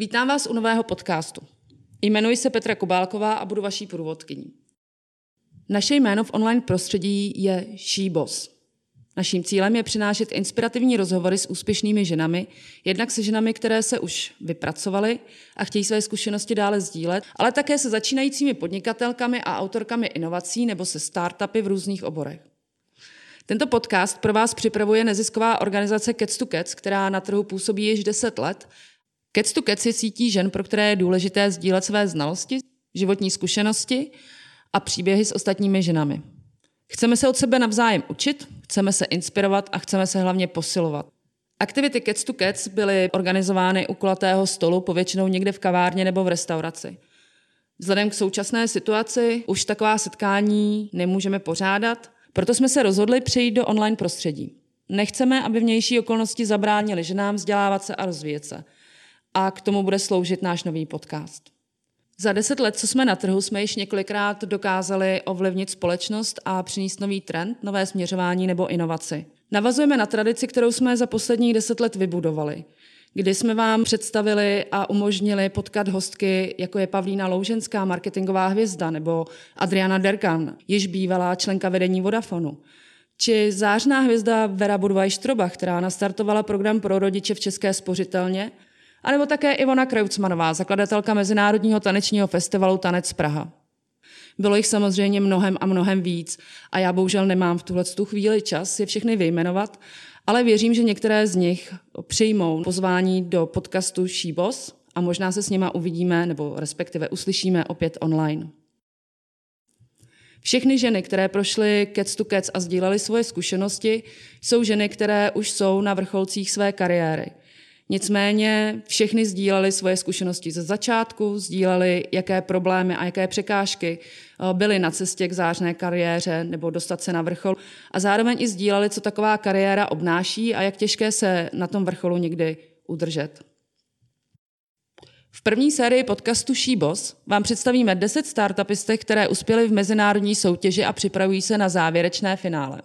Vítám vás u nového podcastu. Jmenuji se Petra Kubálková a budu vaší průvodkyní. Naše jméno v online prostředí je SheBoss. Naším cílem je přinášet inspirativní rozhovory s úspěšnými ženami, jednak se ženami, které se už vypracovaly a chtějí své zkušenosti dále sdílet, ale také se začínajícími podnikatelkami a autorkami inovací nebo se startupy v různých oborech. Tento podcast pro vás připravuje nezisková organizace Cats to Cats, která na trhu působí již 10 let. To Cats je sítí žen, pro které je důležité sdílet své znalosti, životní zkušenosti a příběhy s ostatními ženami. Chceme se od sebe navzájem učit, chceme se inspirovat a chceme se hlavně posilovat. Aktivity Cats to Cats byly organizovány u kulatého stolu, povětšinou někde v kavárně nebo v restauraci. Vzhledem k současné situaci už taková setkání nemůžeme pořádat, proto jsme se rozhodli přejít do online prostředí. Nechceme, aby vnější okolnosti zabránily ženám vzdělávat se a rozvíjet se. A k tomu bude sloužit náš nový podcast. Za deset let, co jsme na trhu, jsme již několikrát dokázali ovlivnit společnost a přinést nový trend, nové směřování nebo inovaci. Navazujeme na tradici, kterou jsme za posledních deset let vybudovali, kdy jsme vám představili a umožnili potkat hostky, jako je Pavlína Louženská, marketingová hvězda, nebo Adriana Derkan, již bývalá členka vedení Vodafonu, či zářná hvězda Vera Budvaj-Štroba, která nastartovala program pro rodiče v České spořitelně – a nebo také Ivona Kreutzmanová, zakladatelka Mezinárodního tanečního festivalu Tanec Praha. Bylo jich samozřejmě mnohem a mnohem víc a já bohužel nemám v tuhle tu chvíli čas je všechny vyjmenovat, ale věřím, že některé z nich přijmou pozvání do podcastu Šíbos a možná se s nima uvidíme nebo respektive uslyšíme opět online. Všechny ženy, které prošly Cats to Cats a sdílely svoje zkušenosti, jsou ženy, které už jsou na vrcholcích své kariéry – Nicméně všechny sdíleli svoje zkušenosti ze začátku, sdíleli, jaké problémy a jaké překážky eh, byly na cestě k zářné kariéře nebo dostat se na vrchol. A zároveň i sdíleli, co taková kariéra obnáší a jak těžké se na tom vrcholu někdy udržet. V první sérii podcastu Šíbos vám představíme 10 startupistech, které uspěly v mezinárodní soutěži a připravují se na závěrečné finále.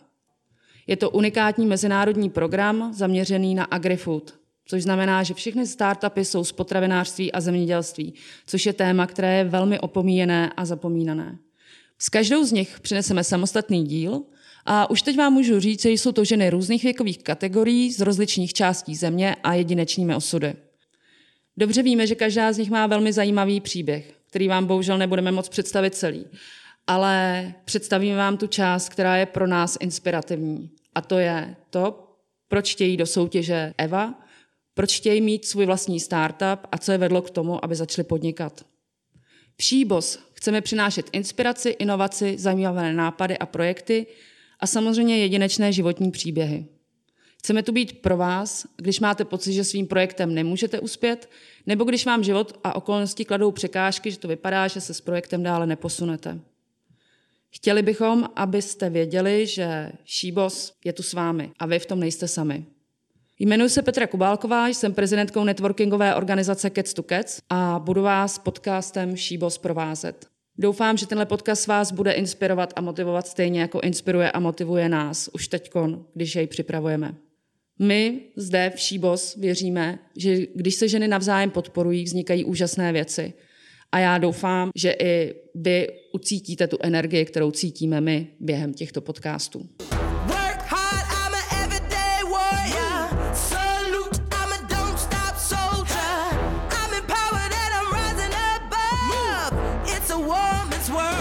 Je to unikátní mezinárodní program zaměřený na agrifood – což znamená, že všechny startupy jsou z potravinářství a zemědělství, což je téma, které je velmi opomíjené a zapomínané. S každou z nich přineseme samostatný díl a už teď vám můžu říct, že jsou to ženy různých věkových kategorií z rozličných částí země a jedinečnými osudy. Dobře víme, že každá z nich má velmi zajímavý příběh, který vám bohužel nebudeme moc představit celý, ale představíme vám tu část, která je pro nás inspirativní. A to je to, proč chtějí do soutěže Eva, proč chtějí mít svůj vlastní startup a co je vedlo k tomu, aby začali podnikat. V Šíbos chceme přinášet inspiraci, inovaci, zajímavé nápady a projekty a samozřejmě jedinečné životní příběhy. Chceme tu být pro vás, když máte pocit, že svým projektem nemůžete uspět, nebo když vám život a okolnosti kladou překážky, že to vypadá, že se s projektem dále neposunete. Chtěli bychom, abyste věděli, že Šíbos je tu s vámi a vy v tom nejste sami. Jmenuji se Petra Kubálková, jsem prezidentkou networkingové organizace Cats to Cats a budu vás podcastem Šíbos provázet. Doufám, že tenhle podcast vás bude inspirovat a motivovat stejně, jako inspiruje a motivuje nás už teď, když jej připravujeme. My zde v Šíbos věříme, že když se ženy navzájem podporují, vznikají úžasné věci. A já doufám, že i vy ucítíte tu energii, kterou cítíme my během těchto podcastů. words.